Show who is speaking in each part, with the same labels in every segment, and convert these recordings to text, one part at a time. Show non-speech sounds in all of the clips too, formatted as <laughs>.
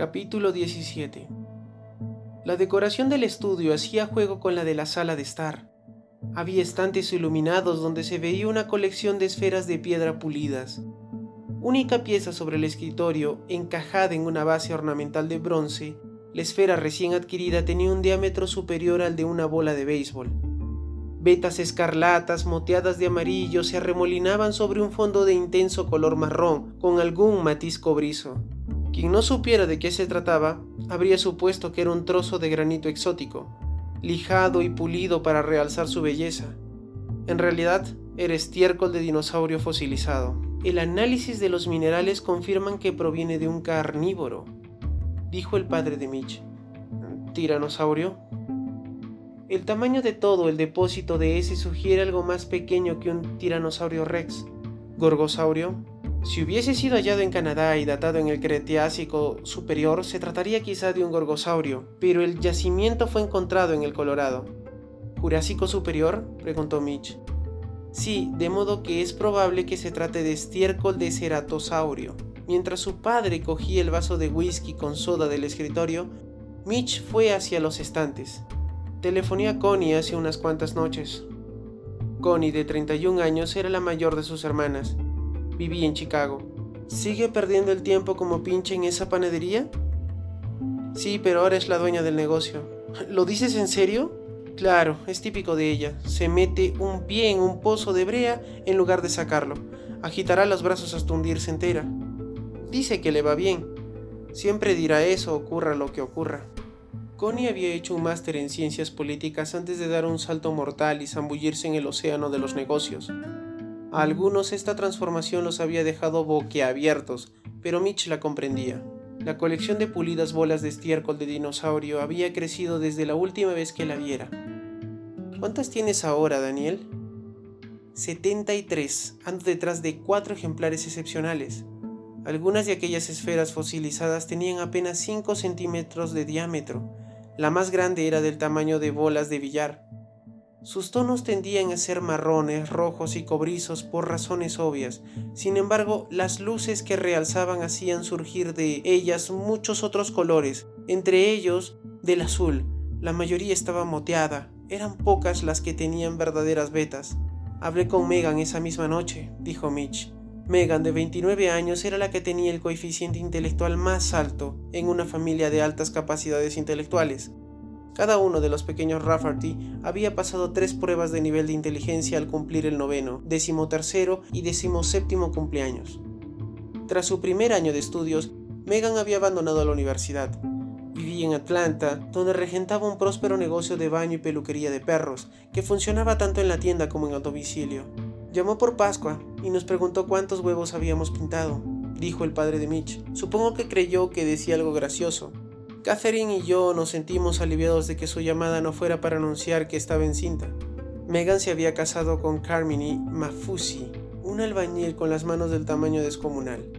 Speaker 1: Capítulo 17 La decoración del estudio hacía juego con la de la sala de estar. Había estantes iluminados donde se veía una colección de esferas de piedra pulidas. Única pieza sobre el escritorio, encajada en una base ornamental de bronce, la esfera recién adquirida tenía un diámetro superior al de una bola de béisbol. Vetas escarlatas moteadas de amarillo se arremolinaban sobre un fondo de intenso color marrón con algún matiz cobrizo. Quien no supiera de qué se trataba, habría supuesto que era un trozo de granito exótico, lijado y pulido para realzar su belleza. En realidad, era estiércol de dinosaurio fosilizado. El análisis de los minerales confirman que proviene de un carnívoro, dijo el padre de Mitch. ¿Tiranosaurio? El tamaño de todo el depósito de ese sugiere algo más pequeño que un tiranosaurio rex. ¿Gorgosaurio? Si hubiese sido hallado en Canadá y datado en el Cretácico superior, se trataría quizá de un gorgosaurio, pero el yacimiento fue encontrado en el Colorado. ¿Jurásico superior? preguntó Mitch. Sí, de modo que es probable que se trate de estiércol de ceratosaurio. Mientras su padre cogía el vaso de whisky con soda del escritorio, Mitch fue hacia los estantes. Telefoné a Connie hace unas cuantas noches. Connie, de 31 años, era la mayor de sus hermanas. Vivía en Chicago. ¿Sigue perdiendo el tiempo como pinche en esa panadería? Sí, pero ahora es la dueña del negocio. ¿Lo dices en serio? Claro, es típico de ella. Se mete un pie en un pozo de brea en lugar de sacarlo. Agitará los brazos hasta hundirse entera. Dice que le va bien. Siempre dirá eso, ocurra lo que ocurra. Connie había hecho un máster en ciencias políticas antes de dar un salto mortal y zambullirse en el océano de los negocios. A algunos esta transformación los había dejado boquiabiertos, pero Mitch la comprendía. La colección de pulidas bolas de estiércol de dinosaurio había crecido desde la última vez que la viera. ¿Cuántas tienes ahora, Daniel? 73. Ando detrás de cuatro ejemplares excepcionales. Algunas de aquellas esferas fosilizadas tenían apenas 5 centímetros de diámetro. La más grande era del tamaño de bolas de billar. Sus tonos tendían a ser marrones, rojos y cobrizos por razones obvias. Sin embargo, las luces que realzaban hacían surgir de ellas muchos otros colores, entre ellos del azul. La mayoría estaba moteada, eran pocas las que tenían verdaderas vetas. Hablé con Megan esa misma noche, dijo Mitch. Megan, de 29 años, era la que tenía el coeficiente intelectual más alto en una familia de altas capacidades intelectuales. Cada uno de los pequeños Rafferty había pasado tres pruebas de nivel de inteligencia al cumplir el noveno, decimotercero y decimoséptimo cumpleaños. Tras su primer año de estudios, Megan había abandonado la universidad Vivía en Atlanta, donde regentaba un próspero negocio de baño y peluquería de perros, que funcionaba tanto en la tienda como en el domicilio. Llamó por Pascua y nos preguntó cuántos huevos habíamos pintado, dijo el padre de Mitch. Supongo que creyó que decía algo gracioso. Catherine y yo nos sentimos aliviados de que su llamada no fuera para anunciar que estaba encinta. Megan se había casado con Carmini Mafusi, un albañil con las manos del tamaño descomunal.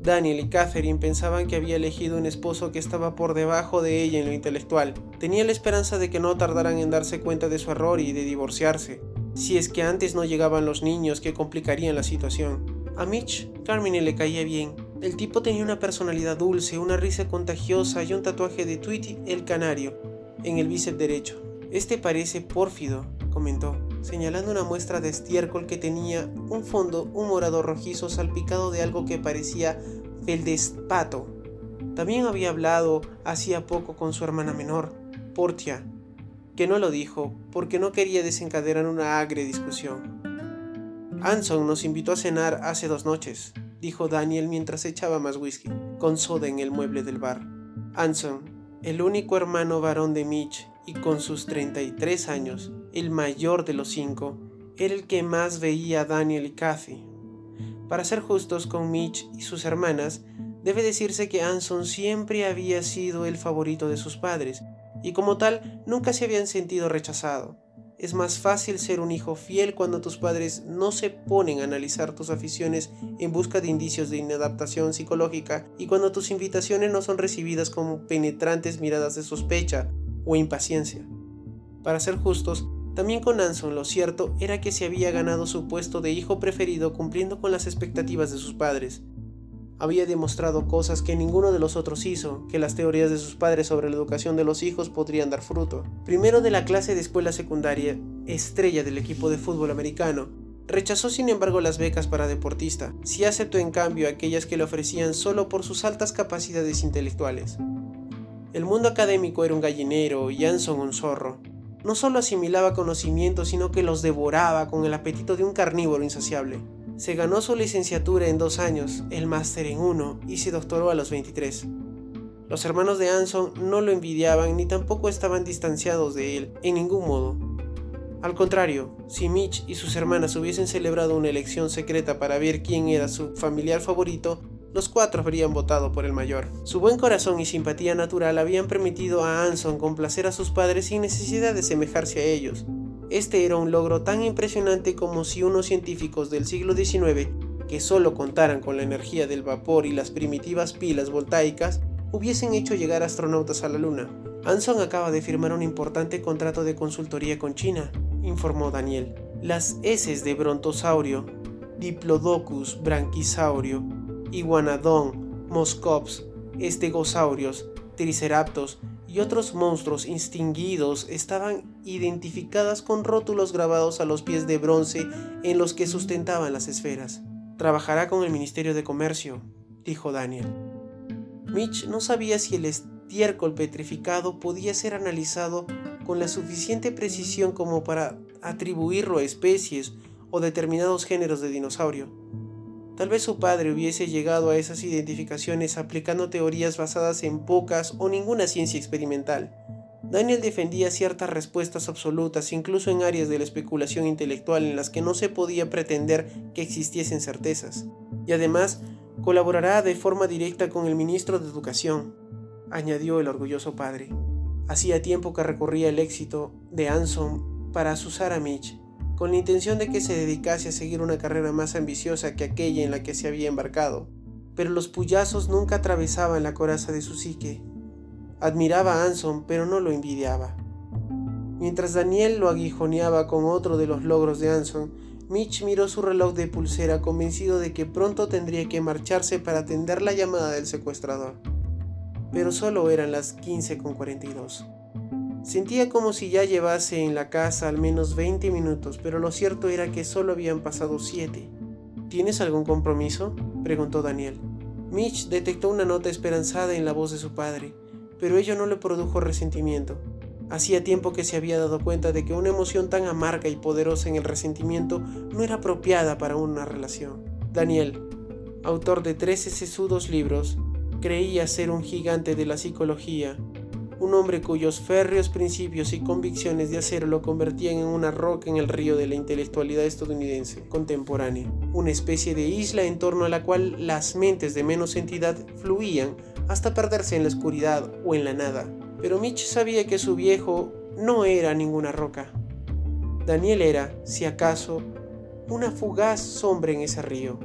Speaker 1: Daniel y Catherine pensaban que había elegido un esposo que estaba por debajo de ella en lo intelectual. Tenía la esperanza de que no tardaran en darse cuenta de su error y de divorciarse, si es que antes no llegaban los niños que complicarían la situación. A Mitch, Carmine le caía bien. El tipo tenía una personalidad dulce, una risa contagiosa y un tatuaje de Tweety el canario en el bíceps derecho. Este parece pórfido, comentó, señalando una muestra de estiércol que tenía un fondo un morado rojizo salpicado de algo que parecía feldespato. También había hablado hacía poco con su hermana menor, Portia, que no lo dijo porque no quería desencadenar una agria discusión. Anson nos invitó a cenar hace dos noches, dijo Daniel mientras echaba más whisky, con soda en el mueble del bar. Anson, el único hermano varón de Mitch y con sus 33 años, el mayor de los cinco, era el que más veía a Daniel y Kathy. Para ser justos con Mitch y sus hermanas, debe decirse que Anson siempre había sido el favorito de sus padres, y como tal nunca se habían sentido rechazado. Es más fácil ser un hijo fiel cuando tus padres no se ponen a analizar tus aficiones en busca de indicios de inadaptación psicológica y cuando tus invitaciones no son recibidas como penetrantes miradas de sospecha o impaciencia. Para ser justos, también con Anson lo cierto era que se había ganado su puesto de hijo preferido cumpliendo con las expectativas de sus padres. Había demostrado cosas que ninguno de los otros hizo, que las teorías de sus padres sobre la educación de los hijos podrían dar fruto. Primero de la clase de escuela secundaria, estrella del equipo de fútbol americano, Rechazó sin embargo las becas para deportista, sí aceptó en cambio aquellas que le ofrecían solo por sus altas capacidades intelectuales. El mundo académico era un gallinero y Anson un zorro. No solo asimilaba conocimientos, sino que los devoraba con el apetito de un carnívoro insaciable. Se ganó su licenciatura en dos años, el máster en uno y se doctoró a los 23. Los hermanos de Anson no lo envidiaban ni tampoco estaban distanciados de él, en ningún modo. Al contrario, si Mitch y sus hermanas hubiesen celebrado una elección secreta para ver quién era su familiar favorito, los cuatro habrían votado por el mayor. Su buen corazón y simpatía natural habían permitido a Anson complacer a sus padres sin necesidad de semejarse a ellos, este era un logro tan impresionante como si unos científicos del siglo XIX, que solo contaran con la energía del vapor y las primitivas pilas voltaicas, hubiesen hecho llegar astronautas a la Luna. Anson acaba de firmar un importante contrato de consultoría con China, informó Daniel. Las heces de brontosaurio, Diplodocus branquisaurio, Iguanodon, Moscops, estegosaurios, Triceratops y otros monstruos extinguidos estaban identificadas con rótulos grabados a los pies de bronce en los que sustentaban las esferas. Trabajará con el Ministerio de Comercio, dijo Daniel. Mitch no sabía si el estiércol petrificado podía ser analizado con la suficiente precisión como para atribuirlo a especies o determinados géneros de dinosaurio. Tal vez su padre hubiese llegado a esas identificaciones aplicando teorías basadas en pocas o ninguna ciencia experimental. Daniel defendía ciertas respuestas absolutas incluso en áreas de la especulación intelectual en las que no se podía pretender que existiesen certezas. Y además, colaborará de forma directa con el ministro de Educación, añadió el orgulloso padre. Hacía tiempo que recorría el éxito de Anson para asusar a Mitch con la intención de que se dedicase a seguir una carrera más ambiciosa que aquella en la que se había embarcado, pero los puyazos nunca atravesaban la coraza de su psique. Admiraba a Anson, pero no lo envidiaba. Mientras Daniel lo aguijoneaba con otro de los logros de Anson, Mitch miró su reloj de pulsera convencido de que pronto tendría que marcharse para atender la llamada del secuestrador. Pero solo eran las 15.42. Sentía como si ya llevase en la casa al menos 20 minutos, pero lo cierto era que solo habían pasado 7. ¿Tienes algún compromiso? preguntó Daniel. Mitch detectó una nota esperanzada en la voz de su padre, pero ello no le produjo resentimiento. Hacía tiempo que se había dado cuenta de que una emoción tan amarga y poderosa en el resentimiento no era apropiada para una relación. Daniel, autor de 13 sesudos libros, creía ser un gigante de la psicología un hombre cuyos férreos principios y convicciones de acero lo convertían en una roca en el río de la intelectualidad estadounidense contemporánea, una especie de isla en torno a la cual las mentes de menos entidad fluían hasta perderse en la oscuridad o en la nada. Pero Mitch sabía que su viejo no era ninguna roca. Daniel era, si acaso, una fugaz sombra en ese río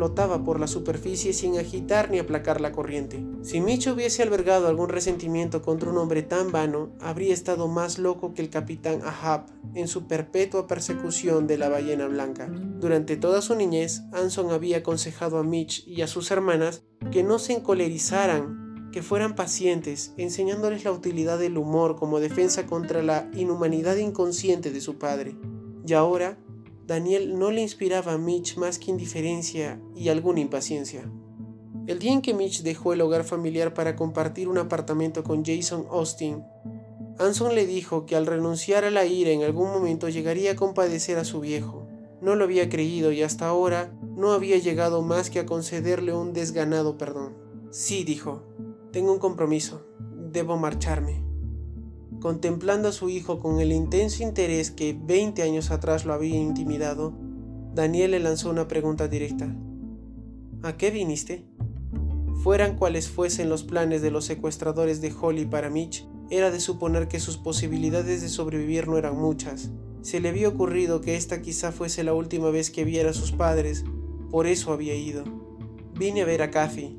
Speaker 1: flotaba por la superficie sin agitar ni aplacar la corriente. Si Mitch hubiese albergado algún resentimiento contra un hombre tan vano, habría estado más loco que el capitán Ahab en su perpetua persecución de la ballena blanca. Durante toda su niñez, Anson había aconsejado a Mitch y a sus hermanas que no se encolerizaran, que fueran pacientes, enseñándoles la utilidad del humor como defensa contra la inhumanidad inconsciente de su padre. Y ahora, Daniel no le inspiraba a Mitch más que indiferencia y alguna impaciencia. El día en que Mitch dejó el hogar familiar para compartir un apartamento con Jason Austin, Anson le dijo que al renunciar a la ira en algún momento llegaría a compadecer a su viejo. No lo había creído y hasta ahora no había llegado más que a concederle un desganado perdón. Sí, dijo, tengo un compromiso, debo marcharme. Contemplando a su hijo con el intenso interés que 20 años atrás lo había intimidado, Daniel le lanzó una pregunta directa. ¿A qué viniste? Fueran cuales fuesen los planes de los secuestradores de Holly para Mitch, era de suponer que sus posibilidades de sobrevivir no eran muchas. Se le había ocurrido que esta quizá fuese la última vez que viera a sus padres, por eso había ido. Vine a ver a Kathy.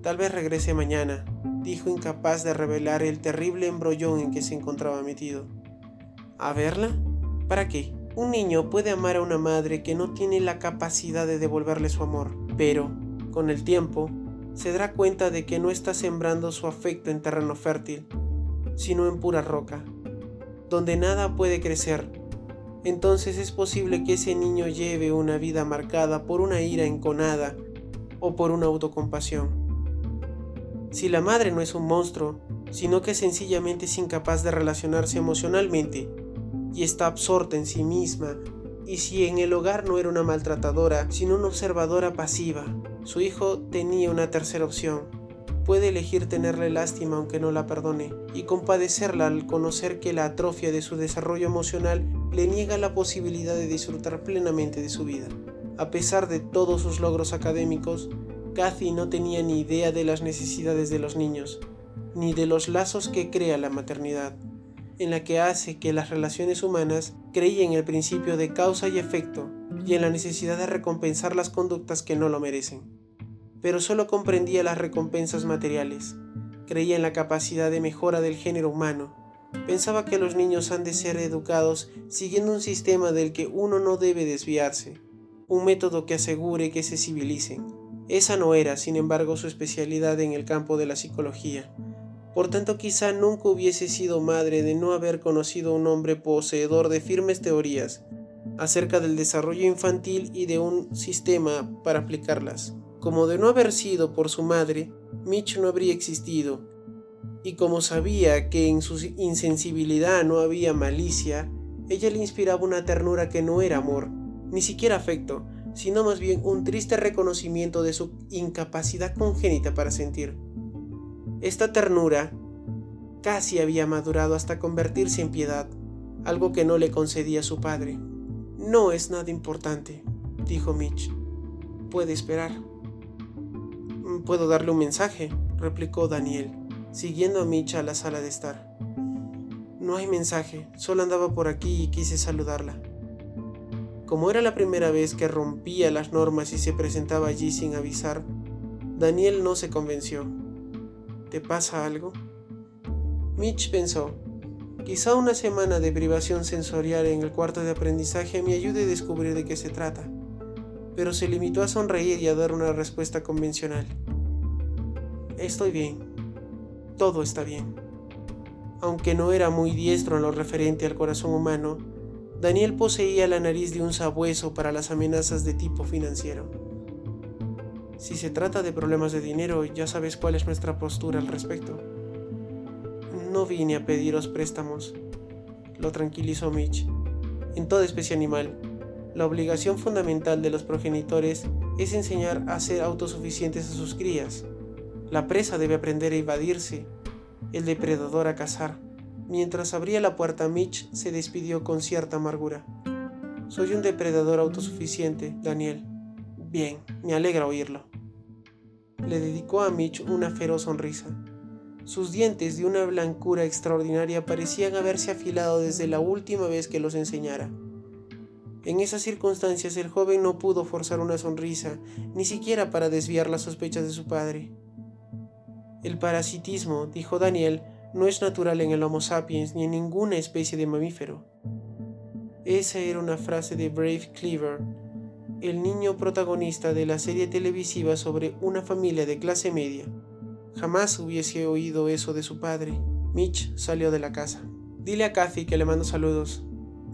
Speaker 1: Tal vez regrese mañana, dijo incapaz de revelar el terrible embrollón en que se encontraba metido. ¿A verla? ¿Para qué? Un niño puede amar a una madre que no tiene la capacidad de devolverle su amor, pero Con el tiempo, se dará cuenta de que no está sembrando su afecto en terreno fértil, sino en pura roca, donde nada puede crecer. Entonces es posible que ese niño lleve una vida marcada por una ira enconada o por una autocompasión. Si la madre no es un monstruo, sino que sencillamente es incapaz de relacionarse emocionalmente y está absorta en sí misma, y si en el hogar no era una maltratadora, sino una observadora pasiva, su hijo tenía una tercera opción. Puede elegir tenerle lástima aunque no la perdone, y compadecerla al conocer que la atrofia de su desarrollo emocional le niega la posibilidad de disfrutar plenamente de su vida. A pesar de todos sus logros académicos, Kathy no tenía ni idea de las necesidades de los niños, ni de los lazos que crea la maternidad, en la que hace que las relaciones humanas creían en el principio de causa y efecto y en la necesidad de recompensar las conductas que no lo merecen. Pero solo comprendía las recompensas materiales, creía en la capacidad de mejora del género humano, pensaba que los niños han de ser educados siguiendo un sistema del que uno no debe desviarse, un método que asegure que se civilicen. Esa no era, sin embargo, su especialidad en el campo de la psicología. Por tanto, quizá nunca hubiese sido madre de no haber conocido a un hombre poseedor de firmes teorías acerca del desarrollo infantil y de un sistema para aplicarlas. Como de no haber sido por su madre, Mitch no habría existido, y como sabía que en su insensibilidad no había malicia, ella le inspiraba una ternura que no era amor, ni siquiera afecto, sino más bien un triste reconocimiento de su incapacidad congénita para sentir. Esta ternura casi había madurado hasta convertirse en piedad, algo que no le concedía su padre. No es nada importante, dijo Mitch. Puede esperar. Puedo darle un mensaje, replicó Daniel, siguiendo a Mitch a la sala de estar. No hay mensaje, solo andaba por aquí y quise saludarla. Como era la primera vez que rompía las normas y se presentaba allí sin avisar, Daniel no se convenció. ¿Te pasa algo? Mitch pensó, quizá una semana de privación sensorial en el cuarto de aprendizaje me ayude a descubrir de qué se trata, pero se limitó a sonreír y a dar una respuesta convencional. Estoy bien, todo está bien. Aunque no era muy diestro en lo referente al corazón humano, Daniel poseía la nariz de un sabueso para las amenazas de tipo financiero. Si se trata de problemas de dinero, ya sabes cuál es nuestra postura al respecto. No vine a pediros préstamos, lo tranquilizó Mitch. En toda especie animal, la obligación fundamental de los progenitores es enseñar a ser autosuficientes a sus crías. La presa debe aprender a evadirse, el depredador a cazar. Mientras abría la puerta, Mitch se despidió con cierta amargura. Soy un depredador autosuficiente, Daniel. Bien, me alegra oírlo. Le dedicó a Mitch una feroz sonrisa. Sus dientes, de una blancura extraordinaria, parecían haberse afilado desde la última vez que los enseñara. En esas circunstancias el joven no pudo forzar una sonrisa, ni siquiera para desviar las sospechas de su padre. El parasitismo, dijo Daniel, no es natural en el Homo sapiens ni en ninguna especie de mamífero. Esa era una frase de Brave Cleaver, el niño protagonista de la serie televisiva sobre una familia de clase media. Jamás hubiese oído eso de su padre. Mitch salió de la casa. Dile a Kathy que le mando saludos.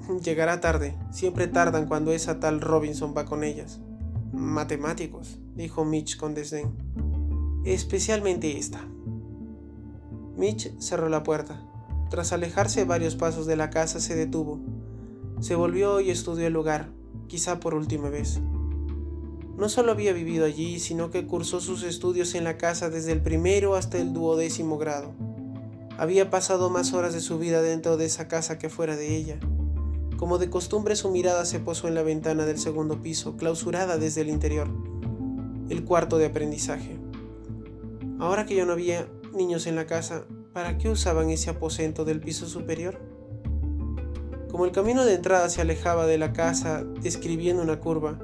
Speaker 1: <laughs> Llegará tarde. Siempre tardan cuando esa tal Robinson va con ellas. Matemáticos, dijo Mitch con desdén. Especialmente esta. Mitch cerró la puerta. Tras alejarse varios pasos de la casa se detuvo. Se volvió y estudió el lugar, quizá por última vez. No solo había vivido allí, sino que cursó sus estudios en la casa desde el primero hasta el duodécimo grado. Había pasado más horas de su vida dentro de esa casa que fuera de ella. Como de costumbre su mirada se posó en la ventana del segundo piso, clausurada desde el interior, el cuarto de aprendizaje. Ahora que ya no había niños en la casa, ¿para qué usaban ese aposento del piso superior? Como el camino de entrada se alejaba de la casa describiendo una curva,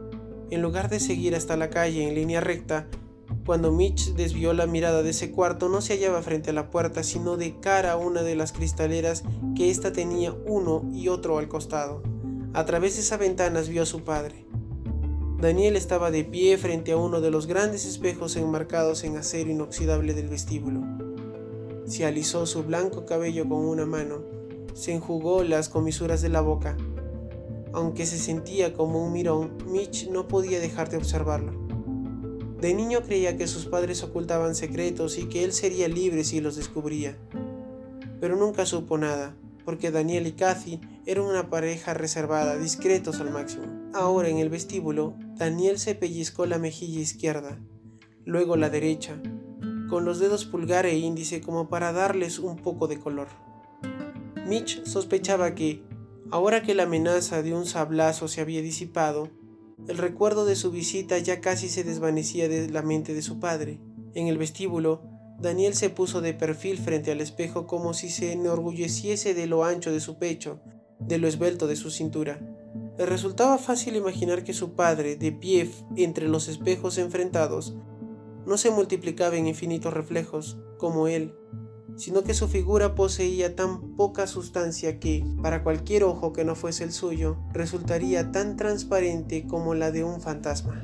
Speaker 1: en lugar de seguir hasta la calle en línea recta, cuando Mitch desvió la mirada de ese cuarto no se hallaba frente a la puerta, sino de cara a una de las cristaleras que ésta tenía uno y otro al costado. A través de esas ventanas vio a su padre. Daniel estaba de pie frente a uno de los grandes espejos enmarcados en acero inoxidable del vestíbulo. Se alisó su blanco cabello con una mano, se enjugó las comisuras de la boca. Aunque se sentía como un mirón, Mitch no podía dejar de observarlo. De niño creía que sus padres ocultaban secretos y que él sería libre si los descubría. Pero nunca supo nada, porque Daniel y Kathy eran una pareja reservada, discretos al máximo. Ahora en el vestíbulo, Daniel se pellizcó la mejilla izquierda, luego la derecha, con los dedos pulgar e índice como para darles un poco de color. Mitch sospechaba que, ahora que la amenaza de un sablazo se había disipado, el recuerdo de su visita ya casi se desvanecía de la mente de su padre. En el vestíbulo, Daniel se puso de perfil frente al espejo como si se enorgulleciese de lo ancho de su pecho, de lo esbelto de su cintura. Le resultaba fácil imaginar que su padre, de pie entre los espejos enfrentados, no se multiplicaba en infinitos reflejos, como él, sino que su figura poseía tan poca sustancia que, para cualquier ojo que no fuese el suyo, resultaría tan transparente como la de un fantasma.